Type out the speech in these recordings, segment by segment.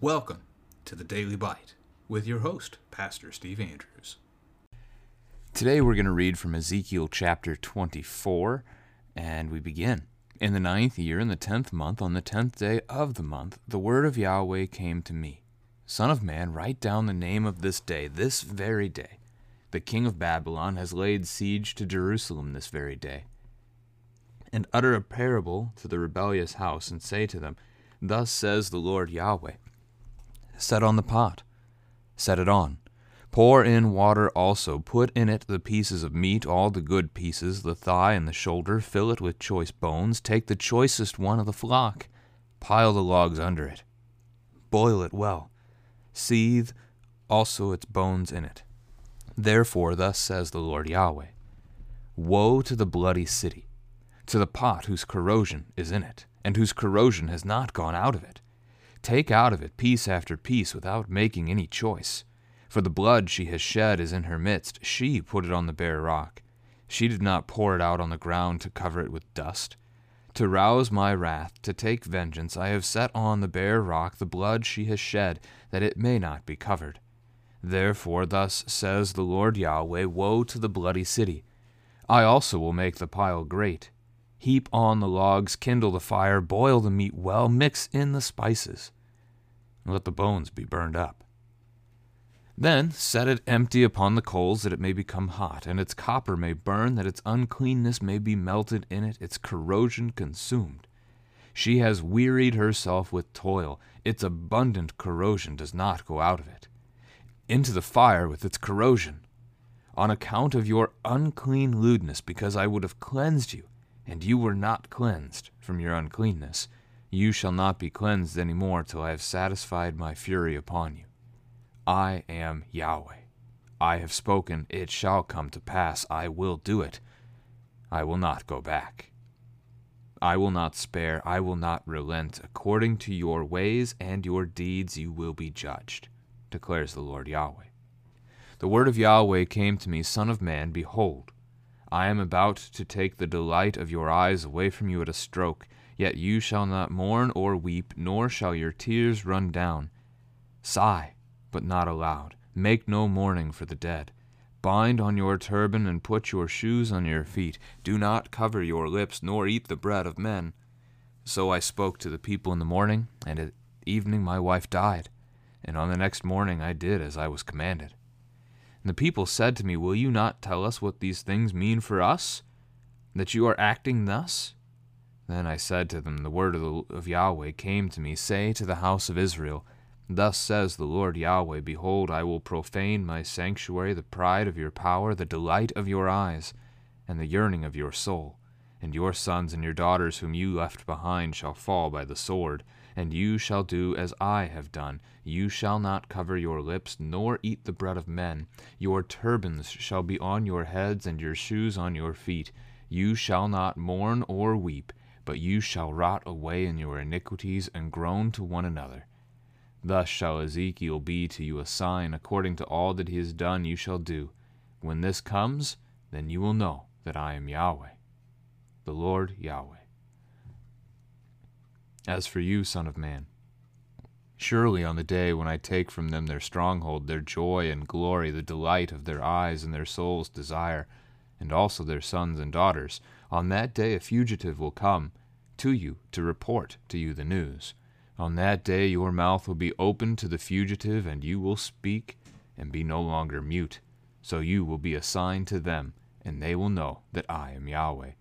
Welcome to the Daily Bite with your host, Pastor Steve Andrews. Today we're going to read from Ezekiel chapter 24, and we begin. In the ninth year, in the tenth month, on the tenth day of the month, the word of Yahweh came to me Son of man, write down the name of this day, this very day. The king of Babylon has laid siege to Jerusalem this very day. And utter a parable to the rebellious house, and say to them, Thus says the Lord Yahweh Set on the pot, set it on. Pour in water also, put in it the pieces of meat, all the good pieces, the thigh and the shoulder, fill it with choice bones, take the choicest one of the flock, pile the logs under it, boil it well, seethe also its bones in it. Therefore, thus says the Lord Yahweh Woe to the bloody city, to the pot whose corrosion is in it, and whose corrosion has not gone out of it. Take out of it piece after piece without making any choice. For the blood she has shed is in her midst. She put it on the bare rock. She did not pour it out on the ground to cover it with dust. To rouse my wrath, to take vengeance, I have set on the bare rock the blood she has shed, that it may not be covered. Therefore, thus says the Lord Yahweh Woe to the bloody city! I also will make the pile great. Heap on the logs, kindle the fire, boil the meat well, mix in the spices, and let the bones be burned up. Then set it empty upon the coals, that it may become hot, and its copper may burn, that its uncleanness may be melted in it, its corrosion consumed. She has wearied herself with toil, its abundant corrosion does not go out of it. Into the fire with its corrosion. On account of your unclean lewdness, because I would have cleansed you, and you were not cleansed from your uncleanness, you shall not be cleansed any more till I have satisfied my fury upon you. I am Yahweh. I have spoken, it shall come to pass, I will do it. I will not go back. I will not spare, I will not relent. According to your ways and your deeds you will be judged, declares the Lord Yahweh. The word of Yahweh came to me, Son of man, behold, I am about to take the delight of your eyes away from you at a stroke, yet you shall not mourn or weep, nor shall your tears run down. Sigh but not aloud. Make no mourning for the dead. Bind on your turban and put your shoes on your feet. Do not cover your lips, nor eat the bread of men. So I spoke to the people in the morning, and at evening my wife died. And on the next morning I did as I was commanded. And the people said to me, Will you not tell us what these things mean for us? That you are acting thus? Then I said to them, The word of, the, of Yahweh came to me, Say to the house of Israel, Thus says the Lord Yahweh Behold, I will profane my sanctuary, the pride of your power, the delight of your eyes, and the yearning of your soul. And your sons and your daughters whom you left behind shall fall by the sword, and you shall do as I have done. You shall not cover your lips, nor eat the bread of men. Your turbans shall be on your heads, and your shoes on your feet. You shall not mourn or weep, but you shall rot away in your iniquities, and groan to one another. Thus shall Ezekiel be to you a sign, according to all that he has done you shall do. When this comes, then you will know that I am Yahweh, the Lord Yahweh. As for you, Son of Man, surely on the day when I take from them their stronghold, their joy and glory, the delight of their eyes and their soul's desire, and also their sons and daughters, on that day a fugitive will come to you to report to you the news. On that day your mouth will be open to the fugitive, and you will speak and be no longer mute. So you will be a sign to them, and they will know that I am Yahweh.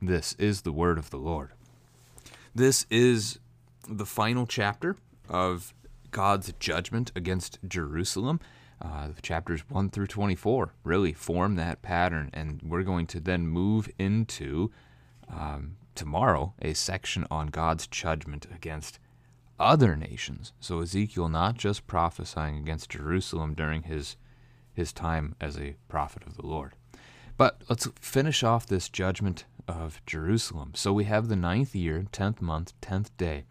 This is the word of the Lord. This is the final chapter of God's judgment against Jerusalem. Uh, chapters 1 through 24 really form that pattern, and we're going to then move into um, tomorrow a section on God's judgment against other nations. So Ezekiel not just prophesying against Jerusalem during his his time as a prophet of the Lord. But let's finish off this judgment of Jerusalem. So we have the ninth year, tenth month, tenth day.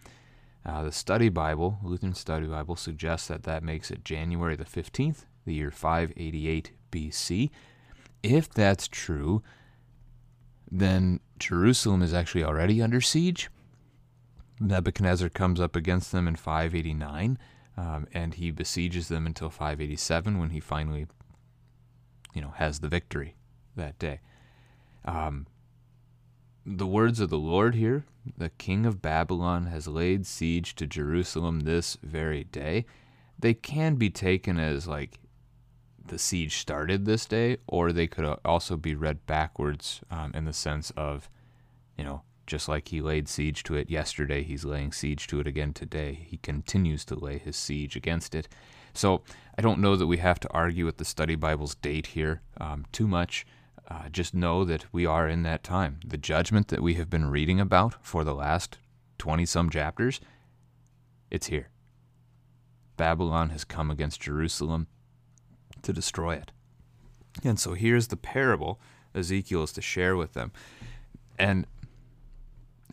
Uh, the Study Bible, Lutheran Study Bible, suggests that that makes it January the 15th, the year 588 BC. If that's true, then Jerusalem is actually already under siege. Nebuchadnezzar comes up against them in 589. um, and he besieges them until 587 when he finally, you know, has the victory that day. Um, the words of the Lord here the king of Babylon has laid siege to Jerusalem this very day. They can be taken as like the siege started this day, or they could also be read backwards um, in the sense of, you know, just like he laid siege to it yesterday, he's laying siege to it again today. He continues to lay his siege against it. So I don't know that we have to argue with the study Bible's date here um, too much. Uh, just know that we are in that time. The judgment that we have been reading about for the last 20 some chapters, it's here. Babylon has come against Jerusalem to destroy it. And so here's the parable Ezekiel is to share with them. And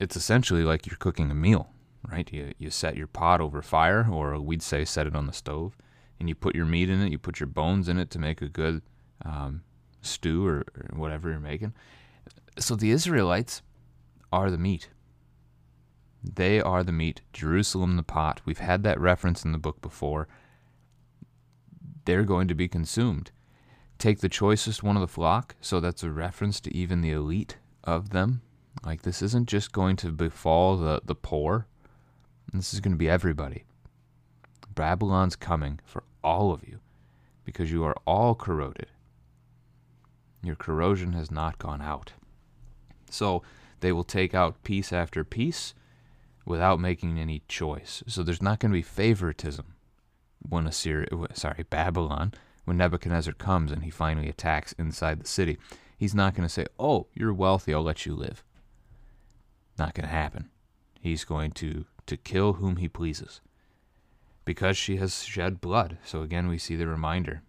it's essentially like you're cooking a meal, right? You, you set your pot over fire, or we'd say set it on the stove, and you put your meat in it, you put your bones in it to make a good um, stew or, whatever you're making. So the Israelites are the meat. They are the meat. Jerusalem, the pot. We've had that reference in the book before. They're going to be consumed. Take the choicest one of the flock, so that's a reference to even the elite of them. Like, this isn't just going to befall the, the poor, this is going to be everybody. Babylon's coming for all of you because you are all corroded. Your corrosion has not gone out. So they will take out piece after piece without making any choice. So there's not going to be favoritism when Assyria, sorry, Babylon, when Nebuchadnezzar comes and he finally attacks inside the city. He's not going to say, "Oh, you're wealthy, I'll let you live." Not going to happen. He's going to to kill whom he pleases because she has shed blood. So again, we see the reminder.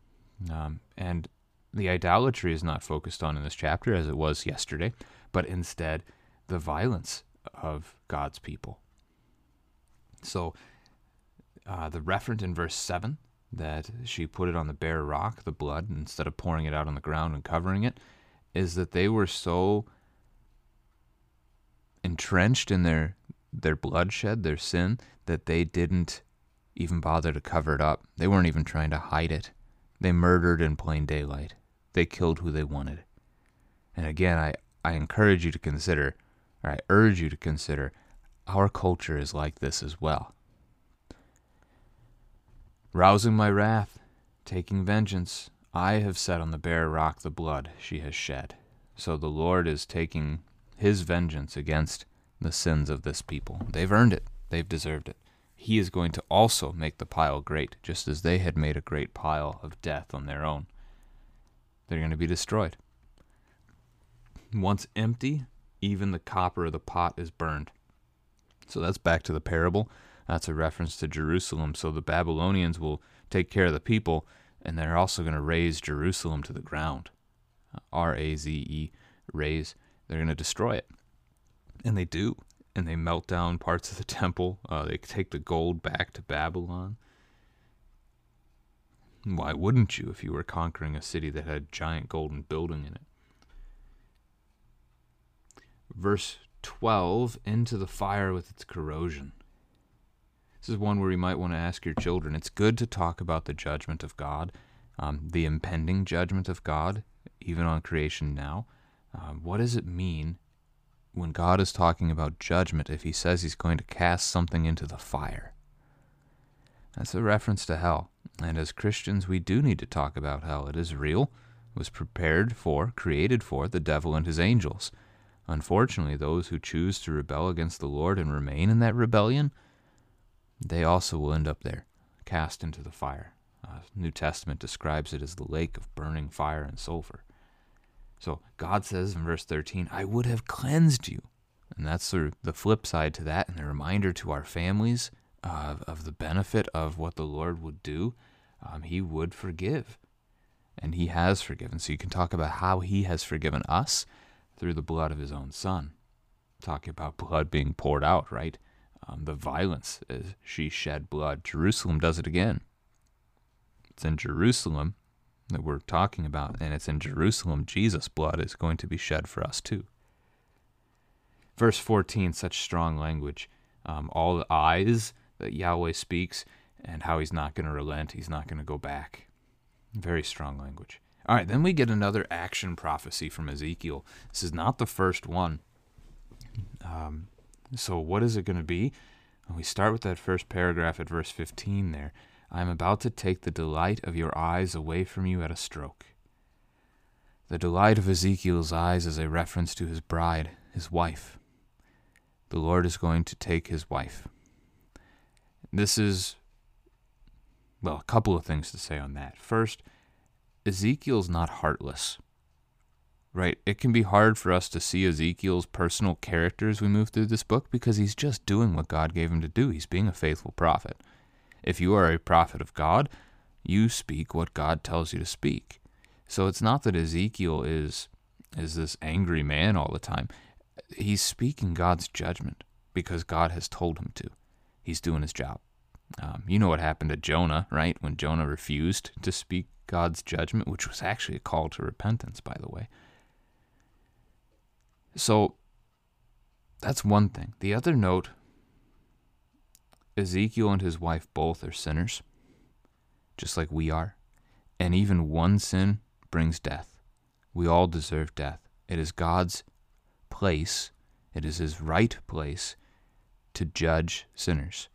Um, and the idolatry is not focused on in this chapter as it was yesterday, but instead the violence of God's people. So uh, the reference in verse 7 that she put it on the bare rock, the blood, instead of pouring it out on the ground and covering it, is that they were so entrenched in their their bloodshed, their sin, that they didn't even bother to cover it up. They weren't even trying to hide it. They murdered in plain daylight. They killed who they wanted. And again, I, I encourage you to consider, or I urge you to consider, our culture is like this as well. Rousing my wrath, taking vengeance, I have set on the bare rock the blood she has shed. So the Lord is taking his vengeance against the sins of this people. They've earned it, they've deserved it. He is going to also make the pile great, just as they had made a great pile of death on their own. They're going to be destroyed. Once empty, even the copper of the pot is burned. So that's back to the parable. That's a reference to Jerusalem. So the Babylonians will take care of the people, and they're also going to raze Jerusalem to the ground. R A Z E, raze. They're going to destroy it. And they do. And they melt down parts of the temple. Uh, they take the gold back to Babylon. Why wouldn't you if you were conquering a city that had a giant golden building in it? Verse 12 into the fire with its corrosion. This is one where you might want to ask your children. It's good to talk about the judgment of God, um, the impending judgment of God, even on creation now. Um, what does it mean when God is talking about judgment if he says he's going to cast something into the fire? That's a reference to hell. And as Christians, we do need to talk about hell. It is real, was prepared for, created for the devil and his angels. Unfortunately, those who choose to rebel against the Lord and remain in that rebellion, they also will end up there, cast into the fire. Uh, New Testament describes it as the lake of burning fire and sulfur. So God says in verse 13, I would have cleansed you. And that's sort of the flip side to that, and a reminder to our families uh, of the benefit of what the Lord would do, um, He would forgive. And He has forgiven. So you can talk about how He has forgiven us through the blood of His own Son. Talking about blood being poured out, right? Um, the violence is she shed blood. Jerusalem does it again. It's in Jerusalem that we're talking about, and it's in Jerusalem Jesus' blood is going to be shed for us too. Verse 14, such strong language. Um, all eyes that Yahweh speaks, and how he's not going to relent, he's not going to go back. Very strong language. All right, then we get another action prophecy from Ezekiel. This is not the first one. Um, so, what is it going to be? We start with that first paragraph at verse 15 there. I am about to take the delight of your eyes away from you at a stroke. The delight of Ezekiel's eyes is a reference to his bride, his wife. The Lord is going to take his wife. This is, well, a couple of things to say on that. First, Ezekiel's not heartless. Right? It can be hard for us to see Ezekiel's personal character as we move through this book because he's just doing what God gave him to do. He's being a faithful prophet. If you are a prophet of God, you speak what God tells you to speak. So it's not that Ezekiel is is this angry man all the time. He's speaking God's judgment because God has told him to. He's doing his job. Um, you know what happened to Jonah, right? When Jonah refused to speak God's judgment, which was actually a call to repentance, by the way. So that's one thing. The other note Ezekiel and his wife both are sinners, just like we are. And even one sin brings death. We all deserve death. It is God's place, it is his right place to judge sinners.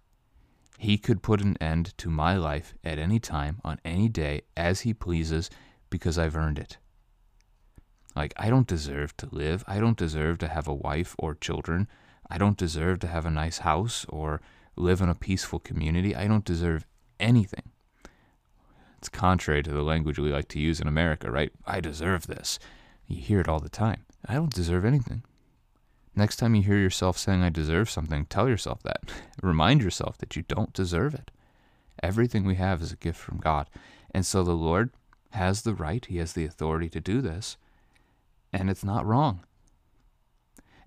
He could put an end to my life at any time, on any day, as He pleases, because I've earned it. Like, I don't deserve to live. I don't deserve to have a wife or children. I don't deserve to have a nice house or live in a peaceful community. I don't deserve anything. It's contrary to the language we like to use in America, right? I deserve this. You hear it all the time. I don't deserve anything. Next time you hear yourself saying, I deserve something, tell yourself that. Remind yourself that you don't deserve it. Everything we have is a gift from God. And so the Lord has the right, He has the authority to do this, and it's not wrong.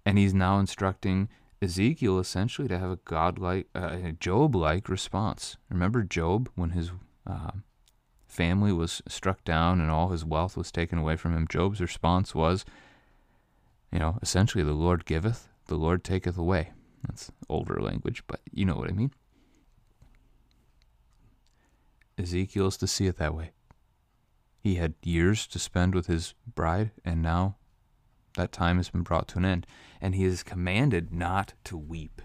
And He's now instructing Ezekiel essentially to have a God-like, uh, a Job-like response. Remember Job when his uh, family was struck down and all his wealth was taken away from him? Job's response was, you know, essentially, the Lord giveth, the Lord taketh away. That's older language, but you know what I mean. Ezekiel's to see it that way. He had years to spend with his bride, and now that time has been brought to an end. And he is commanded not to weep.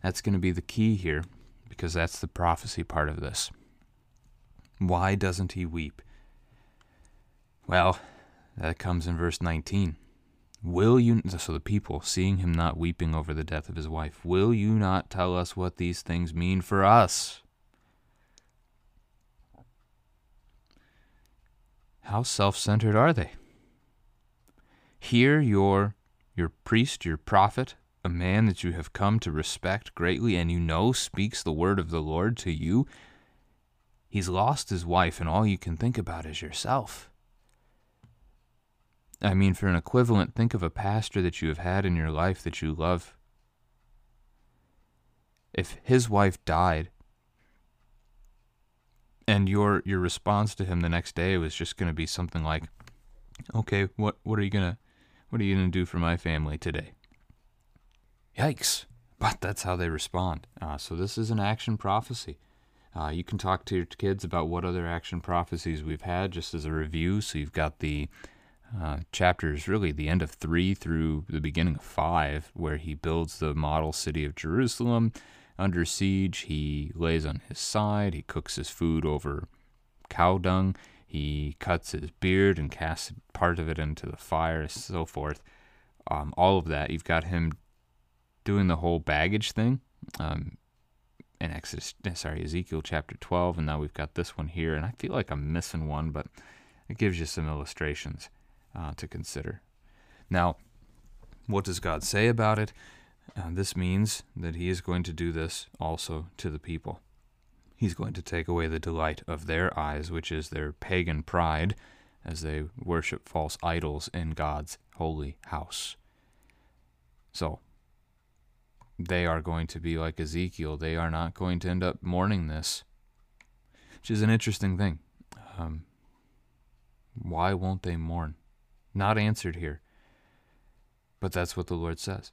That's going to be the key here, because that's the prophecy part of this. Why doesn't he weep? Well, that comes in verse 19. Will you, so the people, seeing him not weeping over the death of his wife, will you not tell us what these things mean for us? How self centered are they? Here, your, your priest, your prophet, a man that you have come to respect greatly and you know speaks the word of the Lord to you, he's lost his wife, and all you can think about is yourself. I mean, for an equivalent, think of a pastor that you have had in your life that you love. If his wife died, and your your response to him the next day was just going to be something like, "Okay, what what are you gonna what are you gonna do for my family today?" Yikes! But that's how they respond. Uh, so this is an action prophecy. Uh, you can talk to your kids about what other action prophecies we've had, just as a review. So you've got the uh, chapters, really the end of three through the beginning of five, where he builds the model city of Jerusalem under siege. He lays on his side. He cooks his food over cow dung. He cuts his beard and casts part of it into the fire, so forth. Um, all of that. You've got him doing the whole baggage thing um, in Exodus, eh, sorry, Ezekiel chapter 12, and now we've got this one here. And I feel like I'm missing one, but it gives you some illustrations uh, to consider. Now, what does God say about it? Uh, this means that He is going to do this also to the people. He's going to take away the delight of their eyes, which is their pagan pride, as they worship false idols in God's holy house. So, they are going to be like Ezekiel. They are not going to end up mourning this, which is an interesting thing. Um, why won't they mourn? Not answered here. But that's what the Lord says.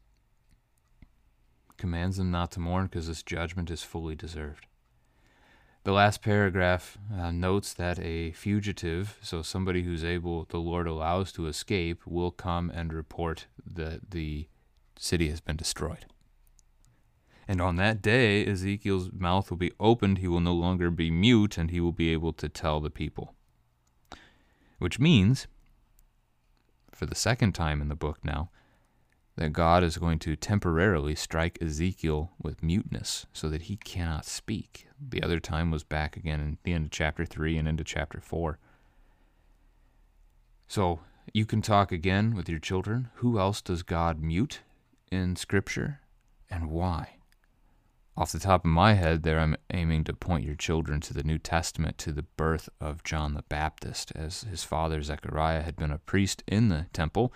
Commands them not to mourn because this judgment is fully deserved. The last paragraph uh, notes that a fugitive, so somebody who's able, the Lord allows to escape, will come and report that the city has been destroyed. And on that day, Ezekiel's mouth will be opened. He will no longer be mute, and he will be able to tell the people. Which means, for the second time in the book now, that God is going to temporarily strike Ezekiel with muteness so that he cannot speak. The other time was back again in the end of chapter 3 and into chapter 4. So you can talk again with your children. Who else does God mute in Scripture and why? Off the top of my head, there I'm aiming to point your children to the New Testament, to the birth of John the Baptist, as his father Zechariah had been a priest in the temple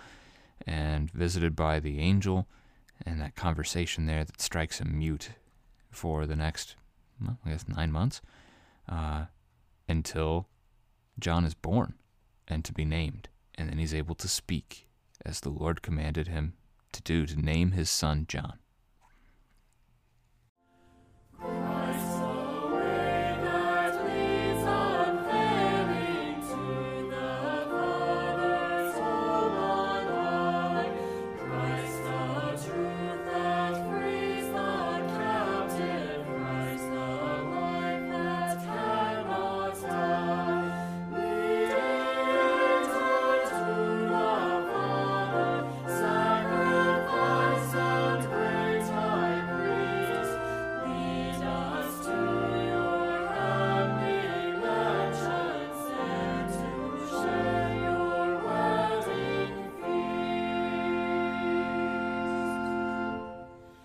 and visited by the angel, and that conversation there that strikes him mute for the next, well, I guess, nine months uh, until John is born and to be named. And then he's able to speak as the Lord commanded him to do, to name his son John.